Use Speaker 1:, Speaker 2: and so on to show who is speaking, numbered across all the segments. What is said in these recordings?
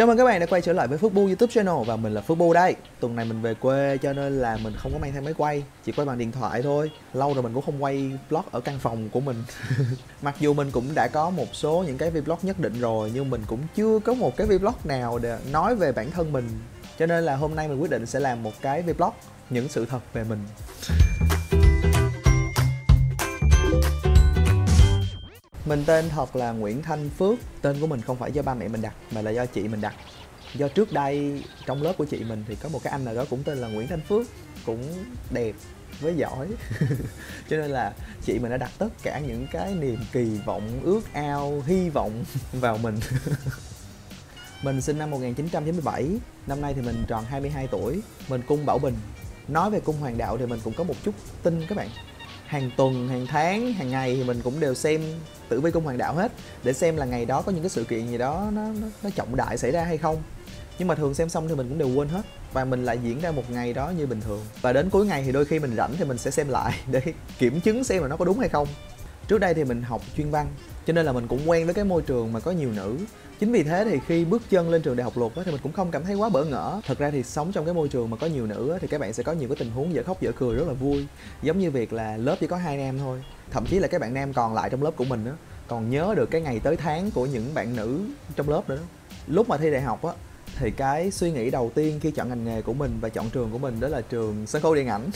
Speaker 1: Chào mừng các bạn đã quay trở lại với Phước Bu YouTube channel và mình là Phước Bu đây. Tuần này mình về quê cho nên là mình không có mang theo máy quay, chỉ quay bằng điện thoại thôi. Lâu rồi mình cũng không quay vlog ở căn phòng của mình. Mặc dù mình cũng đã có một số những cái vlog nhất định rồi nhưng mình cũng chưa có một cái vlog nào để nói về bản thân mình. Cho nên là hôm nay mình quyết định sẽ làm một cái vlog những sự thật về mình. Mình tên thật là Nguyễn Thanh Phước Tên của mình không phải do ba mẹ mình đặt Mà là do chị mình đặt. Do trước đây trong lớp của chị mình thì có một cái anh nào đó cũng tên là Nguyễn Thanh Phước Cũng đẹp với giỏi. Cho nên là chị mình đã đặt tất cả những cái niềm kỳ vọng, ước ao, hy vọng vào mình. Mình sinh năm 1997 Năm nay thì mình tròn 22 tuổi. Mình cung Bảo Bình. Nói về cung Hoàng Đạo thì mình cũng có một chút tin các bạn hàng tuần hàng tháng hàng ngày thì mình cũng đều xem tử vi cung hoàng đạo hết để xem là ngày đó có những cái sự kiện gì đó nó nó, nó trọng đại xảy ra hay không. Nhưng mà thường xem xong thì mình cũng đều quên hết và mình lại diễn ra một ngày đó như bình thường. Và đến cuối ngày thì đôi khi mình rảnh thì mình sẽ xem lại để kiểm chứng xem là nó có đúng hay không trước đây thì mình học chuyên văn, cho nên là mình cũng quen với cái môi trường mà có nhiều nữ. Chính vì thế thì khi bước chân lên trường đại học luật thì mình cũng không cảm thấy quá bỡ ngỡ. Thật ra thì sống trong cái môi trường mà có nhiều nữ thì các bạn sẽ có nhiều cái tình huống dở khóc dở cười rất là vui. Giống như việc là lớp chỉ có hai nam thôi, thậm chí là các bạn nam còn lại trong lớp của mình á, còn nhớ được cái ngày tới tháng của những bạn nữ trong lớp nữa đó. Lúc mà thi đại học á, thì cái suy nghĩ đầu tiên khi chọn ngành nghề của mình và chọn trường của mình đó là trường sân khấu điện ảnh.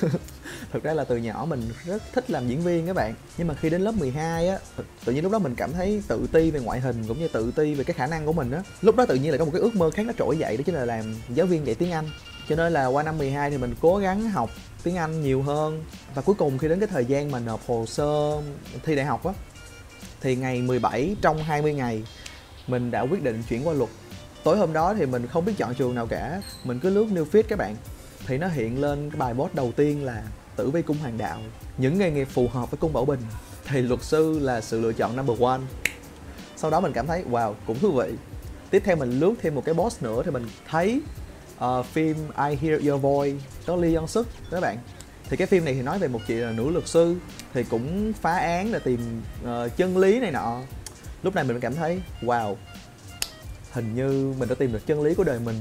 Speaker 1: thực ra là từ nhỏ mình rất thích làm diễn viên các bạn. Nhưng mà khi đến lớp 12 á tự nhiên lúc đó mình cảm thấy tự ti về ngoại hình cũng như tự ti về cái khả năng của mình á. Lúc đó tự nhiên là có một cái ước mơ khác nó trỗi dậy, đó chính là làm giáo viên dạy tiếng anh. Cho nên là qua năm 12 thì mình cố gắng học tiếng Anh nhiều hơn. Và cuối cùng khi đến cái thời gian mà nộp hồ sơ thi đại học á, thì ngày 17 trong 20 ngày, mình đã quyết định chuyển qua luật. Tối hôm đó thì mình không biết chọn trường nào cả, mình cứ lướt new feed các bạn. Thì nó hiện lên cái bài post đầu tiên là tử vi cung hoàng đạo những nghề nghiệp phù hợp với cung bảo bình thì luật sư là sự lựa chọn number one. Sau đó mình cảm thấy wow cũng thú vị. Tiếp theo mình lướt thêm một cái boss nữa thì mình thấy uh, phim I Hear Your Voice có Lee Young Suk các bạn. Thì cái phim này thì nói về một chị là nữ luật sư thì cũng phá án là tìm uh, chân lý này nọ. Lúc này mình cảm thấy wow hình như mình đã tìm được chân lý của đời mình.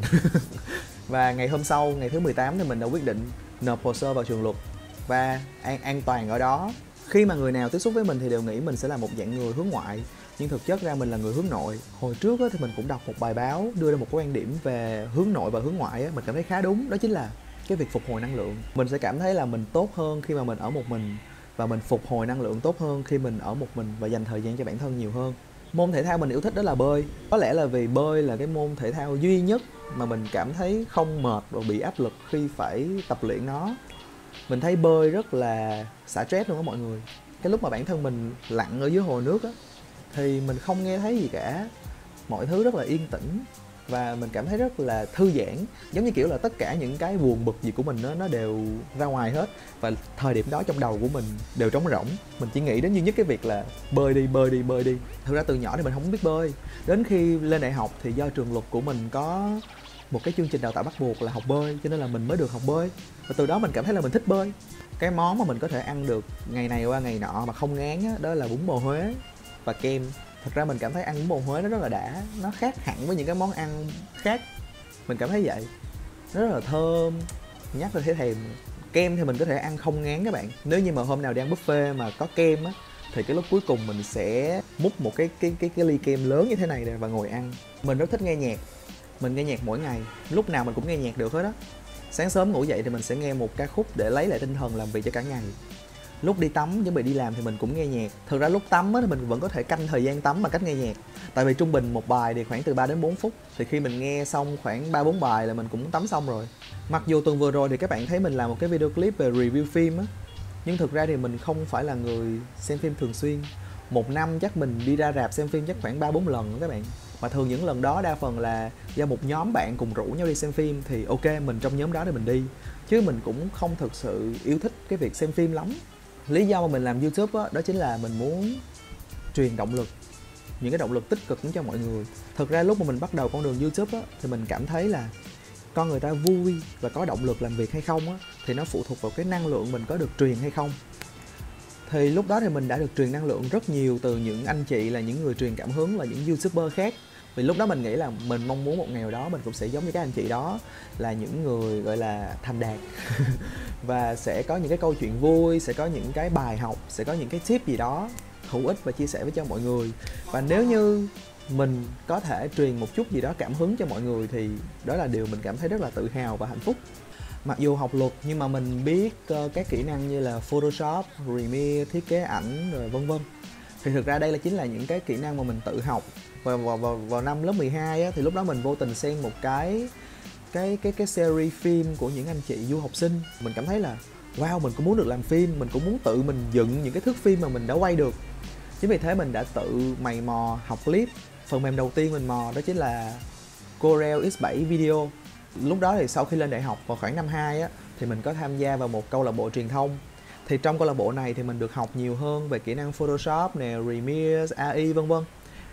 Speaker 1: Và ngày hôm sau ngày thứ 18 thì mình đã quyết định nộp hồ sơ vào trường luật và an an toàn ở đó. Khi mà người nào tiếp xúc với mình thì đều nghĩ mình sẽ là một dạng người hướng ngoại, nhưng thực chất ra mình là người hướng nội. Hồi trước thì mình cũng đọc một bài báo đưa ra một cái quan điểm về hướng nội và hướng ngoại mình cảm thấy khá đúng, đó chính là cái việc phục hồi năng lượng. Mình sẽ cảm thấy là mình tốt hơn khi mà mình ở một mình và mình phục hồi năng lượng tốt hơn khi mình ở một mình và dành thời gian cho bản thân nhiều hơn. Môn thể thao mình yêu thích đó là bơi. Có lẽ là vì bơi là cái môn thể thao duy nhất mà mình cảm thấy không mệt và bị áp lực khi phải tập luyện nó mình thấy bơi rất là xả stress luôn á mọi người. Cái lúc mà bản thân mình lặn ở dưới hồ nước á, thì mình không nghe thấy gì cả. Mọi thứ rất là yên tĩnh và mình cảm thấy rất là thư giãn. Giống như kiểu là tất cả những cái buồn bực gì của mình nó nó đều ra ngoài hết. Và thời điểm đó trong đầu của mình đều trống rỗng. Mình chỉ nghĩ đến duy nhất cái việc là bơi đi bơi đi bơi đi. Thực ra từ nhỏ thì mình không biết bơi. Đến khi lên đại học thì do trường luật của mình có một cái chương trình đào tạo bắt buộc là học bơi cho nên là mình mới được học bơi. Và từ đó mình cảm thấy là mình thích bơi. Cái món mà mình có thể ăn được ngày này qua ngày nọ mà không ngán á, đó là bún bò huế và kem. Thật ra mình cảm thấy ăn bún bò huế nó rất là đã nó khác hẳn với những cái món ăn khác. Mình cảm thấy vậy. Nó rất là thơm nhắc là thấy thèm. Kem thì mình có thể ăn không ngán các bạn. Nếu như mà hôm nào đi ăn buffet mà có kem á thì cái lúc cuối cùng mình sẽ múc một cái cái cái cái ly kem lớn như thế này nè và ngồi ăn. Mình rất thích nghe nhạc mình nghe nhạc mỗi ngày lúc nào mình cũng nghe nhạc được hết á. Sáng sớm ngủ dậy thì mình sẽ nghe một ca khúc để lấy lại tinh thần làm việc cho cả ngày. Lúc đi tắm chuẩn bị đi làm thì mình cũng nghe nhạc. Thực ra lúc tắm á, thì mình vẫn có thể canh thời gian tắm bằng cách nghe nhạc. Tại vì trung bình một bài thì khoảng từ 3 đến 4 phút. Thì khi mình nghe xong khoảng ba bốn bài là mình cũng tắm xong rồi. Mặc dù tuần vừa rồi thì các bạn thấy mình làm một cái video clip về review phim á. Nhưng thực ra thì mình không phải là người xem phim thường xuyên. Một năm chắc mình đi ra rạp xem phim chắc khoảng ba bốn lần các bạn và thường những lần đó đa phần là do một nhóm bạn cùng rủ nhau đi xem phim thì ok mình trong nhóm đó thì mình đi. Chứ mình cũng không thực sự yêu thích cái việc xem phim lắm. Lý do mà mình làm youtube đó, đó chính là mình muốn truyền động lực những cái động lực tích cực đến cho mọi người. Thực ra lúc mà mình bắt đầu con đường youtube á, thì mình cảm thấy là con người ta vui và có động lực làm việc hay không á, thì nó phụ thuộc vào cái năng lượng mình có được truyền hay không. Thì lúc đó thì mình đã được truyền năng lượng rất nhiều từ những anh chị là những người truyền cảm hứng là những youtuber khác vì lúc đó mình nghĩ là mình mong muốn một ngày nào đó mình cũng sẽ giống như các anh chị đó là những người gọi là thành đạt. Và sẽ có những cái câu chuyện vui sẽ có những cái bài học sẽ có những cái tip gì đó hữu ích và chia sẻ với cho mọi người. Và nếu như mình có thể truyền một chút gì đó cảm hứng cho mọi người thì đó là điều mình cảm thấy rất là tự hào và hạnh phúc. Mặc dù học luật nhưng mà mình biết uh, các kỹ năng như là photoshop premiere thiết kế ảnh rồi vân vân. Thì thực ra đây là chính là những cái kỹ năng mà mình tự học vào, vào, vào, vào năm lớp 12 á, thì lúc đó mình vô tình xem một cái cái cái cái series phim của những anh chị du học sinh. Mình cảm thấy là wow mình cũng muốn được làm phim mình cũng muốn tự mình dựng những cái thước phim mà mình đã quay được. Chính vì thế mình đã tự mày mò học clip. Phần mềm đầu tiên mình mò đó chính là Corel X7 Video. Lúc đó thì sau khi lên đại học vào khoảng năm 2 á thì mình có tham gia vào một câu lạc bộ truyền thông. Thì trong câu lạc bộ này thì mình được học nhiều hơn về kỹ năng Photoshop nè, Premiere, AI vân vân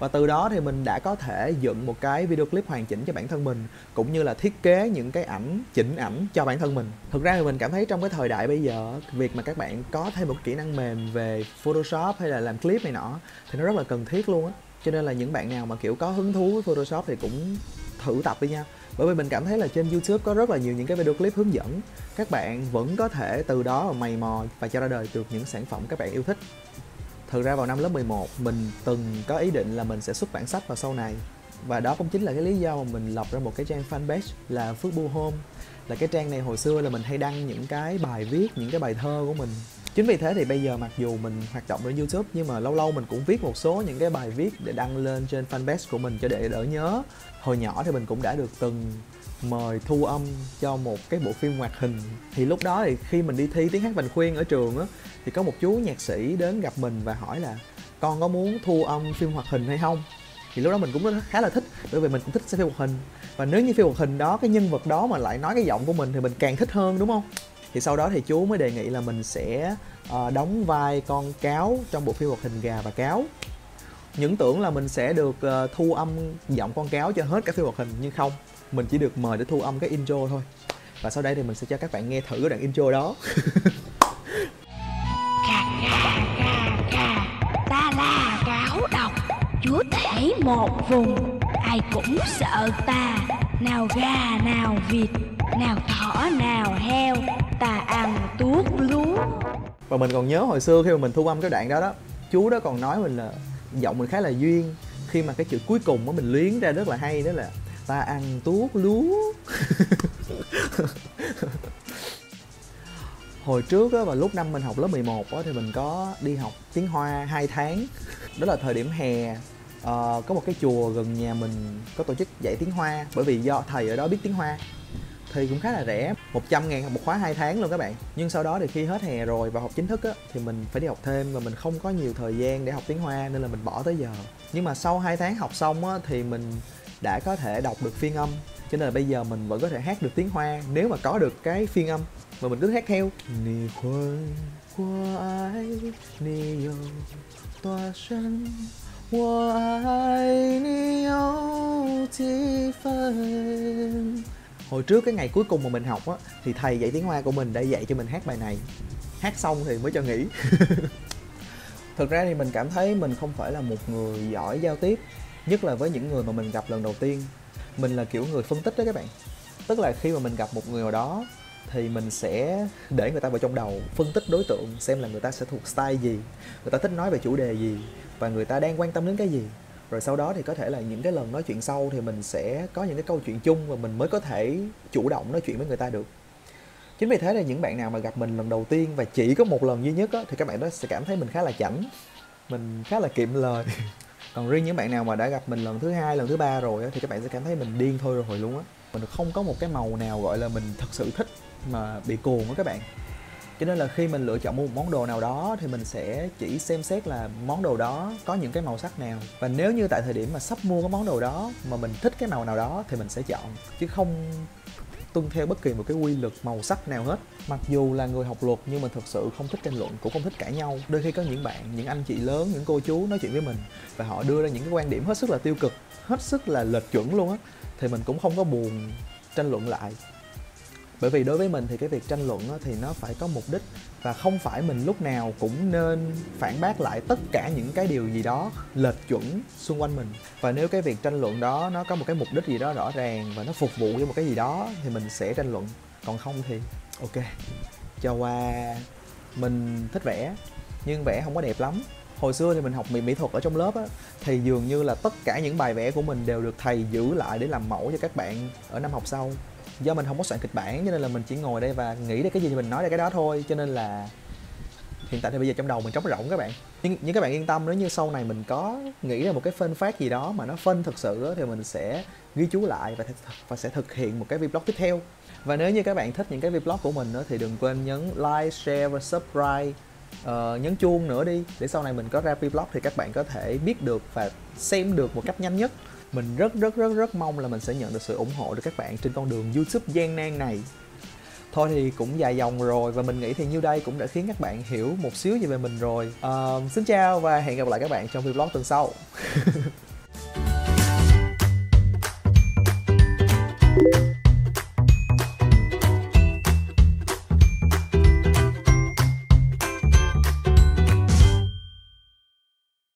Speaker 1: và từ đó thì mình đã có thể dựng một cái video clip hoàn chỉnh cho bản thân mình, cũng như là thiết kế những cái ảnh, chỉnh ảnh cho bản thân mình. Thực ra thì mình cảm thấy trong cái thời đại bây giờ, việc mà các bạn có thêm một kỹ năng mềm về photoshop hay là làm clip này nọ, thì nó rất là cần thiết luôn á. Cho nên là những bạn nào mà, kiểu, có hứng thú với photoshop thì cũng thử tập đi nha. Bởi vì mình cảm thấy là trên youtube có rất là nhiều những cái video clip hướng dẫn. Các bạn vẫn có thể từ đó mà mày mò và cho ra đời được những sản phẩm các bạn yêu thích. Thực ra vào năm lớp 11 mình từng có ý định là mình sẽ xuất bản sách vào sau này. Và đó cũng chính là cái lý do mà mình lập ra một cái trang fanpage là Phước Bu Home là cái trang này hồi xưa là mình hay đăng những cái bài viết, những cái bài thơ của mình. Chính vì thế thì bây giờ mặc dù mình hoạt động trên youtube, nhưng mà lâu lâu mình cũng viết một số những cái bài viết để đăng lên trên fanpage của mình cho để đỡ nhớ. Hồi nhỏ thì mình cũng đã được từng mời thu âm cho một cái bộ phim hoạt hình. Thì lúc đó thì khi mình đi thi tiếng hát Bành khuyên ở trường á thì có một chú nhạc sĩ đến gặp mình và hỏi là con có muốn thu âm phim hoạt hình hay không? Thì lúc đó mình cũng khá là thích bởi vì mình cũng thích xem phim hoạt hình. Và nếu như phim hoạt hình đó cái nhân vật đó mà lại nói cái giọng của mình thì mình càng thích hơn đúng không? Thì sau đó thì chú mới đề nghị là mình sẽ uh, đóng vai con cáo trong bộ phim hoạt hình gà và cáo. Những tưởng là mình sẽ được uh, thu âm giọng con cáo cho hết cả phim hoạt hình nhưng không mình chỉ được mời để thu âm cái intro thôi. Và sau đây thì mình sẽ cho các bạn nghe thử cái đoạn intro đó.
Speaker 2: Ta là cáo độc chúa thể một vùng. Ai cũng sợ ta. Nào gà nào vịt nào thỏ nào heo. Ta ăn tuốt lúa.
Speaker 1: Và mình còn nhớ hồi xưa khi mà mình thu âm cái đoạn đó đó chú đó còn nói mình là giọng mình khá là duyên. Khi mà cái chữ cuối cùng của mình luyến ra rất là hay đó là ta ăn tuốt lúa hồi trước á, và lúc năm mình học lớp 11 á, thì mình có đi học tiếng Hoa 2 tháng. Đó là thời điểm hè. Uh, có một cái chùa gần nhà mình có tổ chức dạy tiếng Hoa bởi vì do thầy ở đó biết tiếng Hoa. Thì cũng khá là rẻ 100 ngàn một khóa 2 tháng luôn các bạn. Nhưng sau đó thì khi hết hè rồi và học chính thức á thì mình phải đi học thêm và mình không có nhiều thời gian để học tiếng Hoa nên là mình bỏ tới giờ. Nhưng mà sau 2 tháng học xong á thì mình đã có thể đọc được phiên âm. Cho nên là bây giờ mình vẫn có thể hát được tiếng hoa nếu mà có được cái phiên âm. Mà mình cứ hát theo. Nì ai nì tòa sân ai hồi trước cái ngày cuối cùng mà mình học á, thì thầy dạy tiếng hoa của mình đã dạy cho mình hát bài này. Hát xong thì mới cho nghỉ. Thực ra thì mình cảm thấy mình không phải là một người giỏi giao tiếp nhất là với những người mà mình gặp lần đầu tiên. Mình là kiểu người phân tích đó các bạn. Tức là khi mà mình gặp một người nào đó thì mình sẽ để người ta vào trong đầu phân tích đối tượng xem là người ta sẽ thuộc style gì người ta thích nói về chủ đề gì và người ta đang quan tâm đến cái gì. Rồi sau đó thì có thể là những cái lần nói chuyện sau thì mình sẽ có những cái câu chuyện chung và mình mới có thể chủ động nói chuyện với người ta được. Chính vì thế là những bạn nào mà gặp mình lần đầu tiên và chỉ có một lần duy nhất á, thì các bạn đó sẽ cảm thấy mình khá là chảnh mình khá là kiệm lời. còn riêng những bạn nào mà đã gặp mình lần thứ hai, lần thứ ba rồi thì các bạn sẽ cảm thấy mình điên thôi rồi luôn á. Mình không có một cái màu nào gọi là mình thật sự thích mà bị cuồng á các bạn. Cho nên là khi mình lựa chọn mua một món đồ nào đó thì mình sẽ chỉ xem xét là món đồ đó có những cái màu sắc nào. Và nếu như tại thời điểm mà sắp mua cái món đồ đó mà mình thích cái màu nào đó thì mình sẽ chọn, chứ không tuân theo bất kỳ một cái quy luật màu sắc nào hết. Mặc dù là người học luật nhưng mình thực sự không thích tranh luận, cũng không thích cãi nhau. Đôi khi có những bạn, những anh chị lớn, những cô chú nói chuyện với mình và họ đưa ra những cái quan điểm hết sức là tiêu cực, hết sức là lệch chuẩn luôn á. Thì mình cũng không có buồn tranh luận lại bởi vì đối với mình thì cái việc tranh luận thì nó phải có mục đích và không phải mình lúc nào cũng nên phản bác lại tất cả những cái điều gì đó lệch chuẩn xung quanh mình. Và nếu cái việc tranh luận đó nó có một cái mục đích gì đó rõ ràng và nó phục vụ cho một cái gì đó thì mình sẽ tranh luận. Còn không thì, ok, cho qua mình thích vẽ, nhưng vẽ không có đẹp lắm. Hồi xưa thì mình học mỹ mỹ thuật ở trong lớp á, thì dường như là tất cả những bài vẽ của mình đều được thầy giữ lại để làm mẫu cho các bạn ở năm học sau do mình không có soạn kịch bản cho nên là mình chỉ ngồi đây và nghĩ ra cái gì thì mình nói ra cái đó thôi. Cho nên là hiện tại thì bây giờ trong đầu mình trống rỗng các bạn. Nhưng, nhưng các bạn yên tâm nếu như sau này mình có nghĩ ra một cái phân phát gì đó mà nó phân thực sự thì mình sẽ ghi chú lại và và sẽ thực hiện một cái vlog tiếp theo. Và nếu như các bạn thích những cái vlog của mình nữa thì đừng quên nhấn like share và subscribe uh, nhấn chuông nữa đi. Để sau này mình có ra vlog thì các bạn có thể biết được và xem được một cách nhanh nhất mình rất rất rất rất mong là mình sẽ nhận được sự ủng hộ từ các bạn trên con đường youtube gian nan này. Thôi thì cũng dài dòng rồi và mình nghĩ thì như đây cũng đã khiến các bạn hiểu một xíu gì về mình rồi. Uh, xin chào và hẹn gặp lại các bạn trong vlog tuần sau.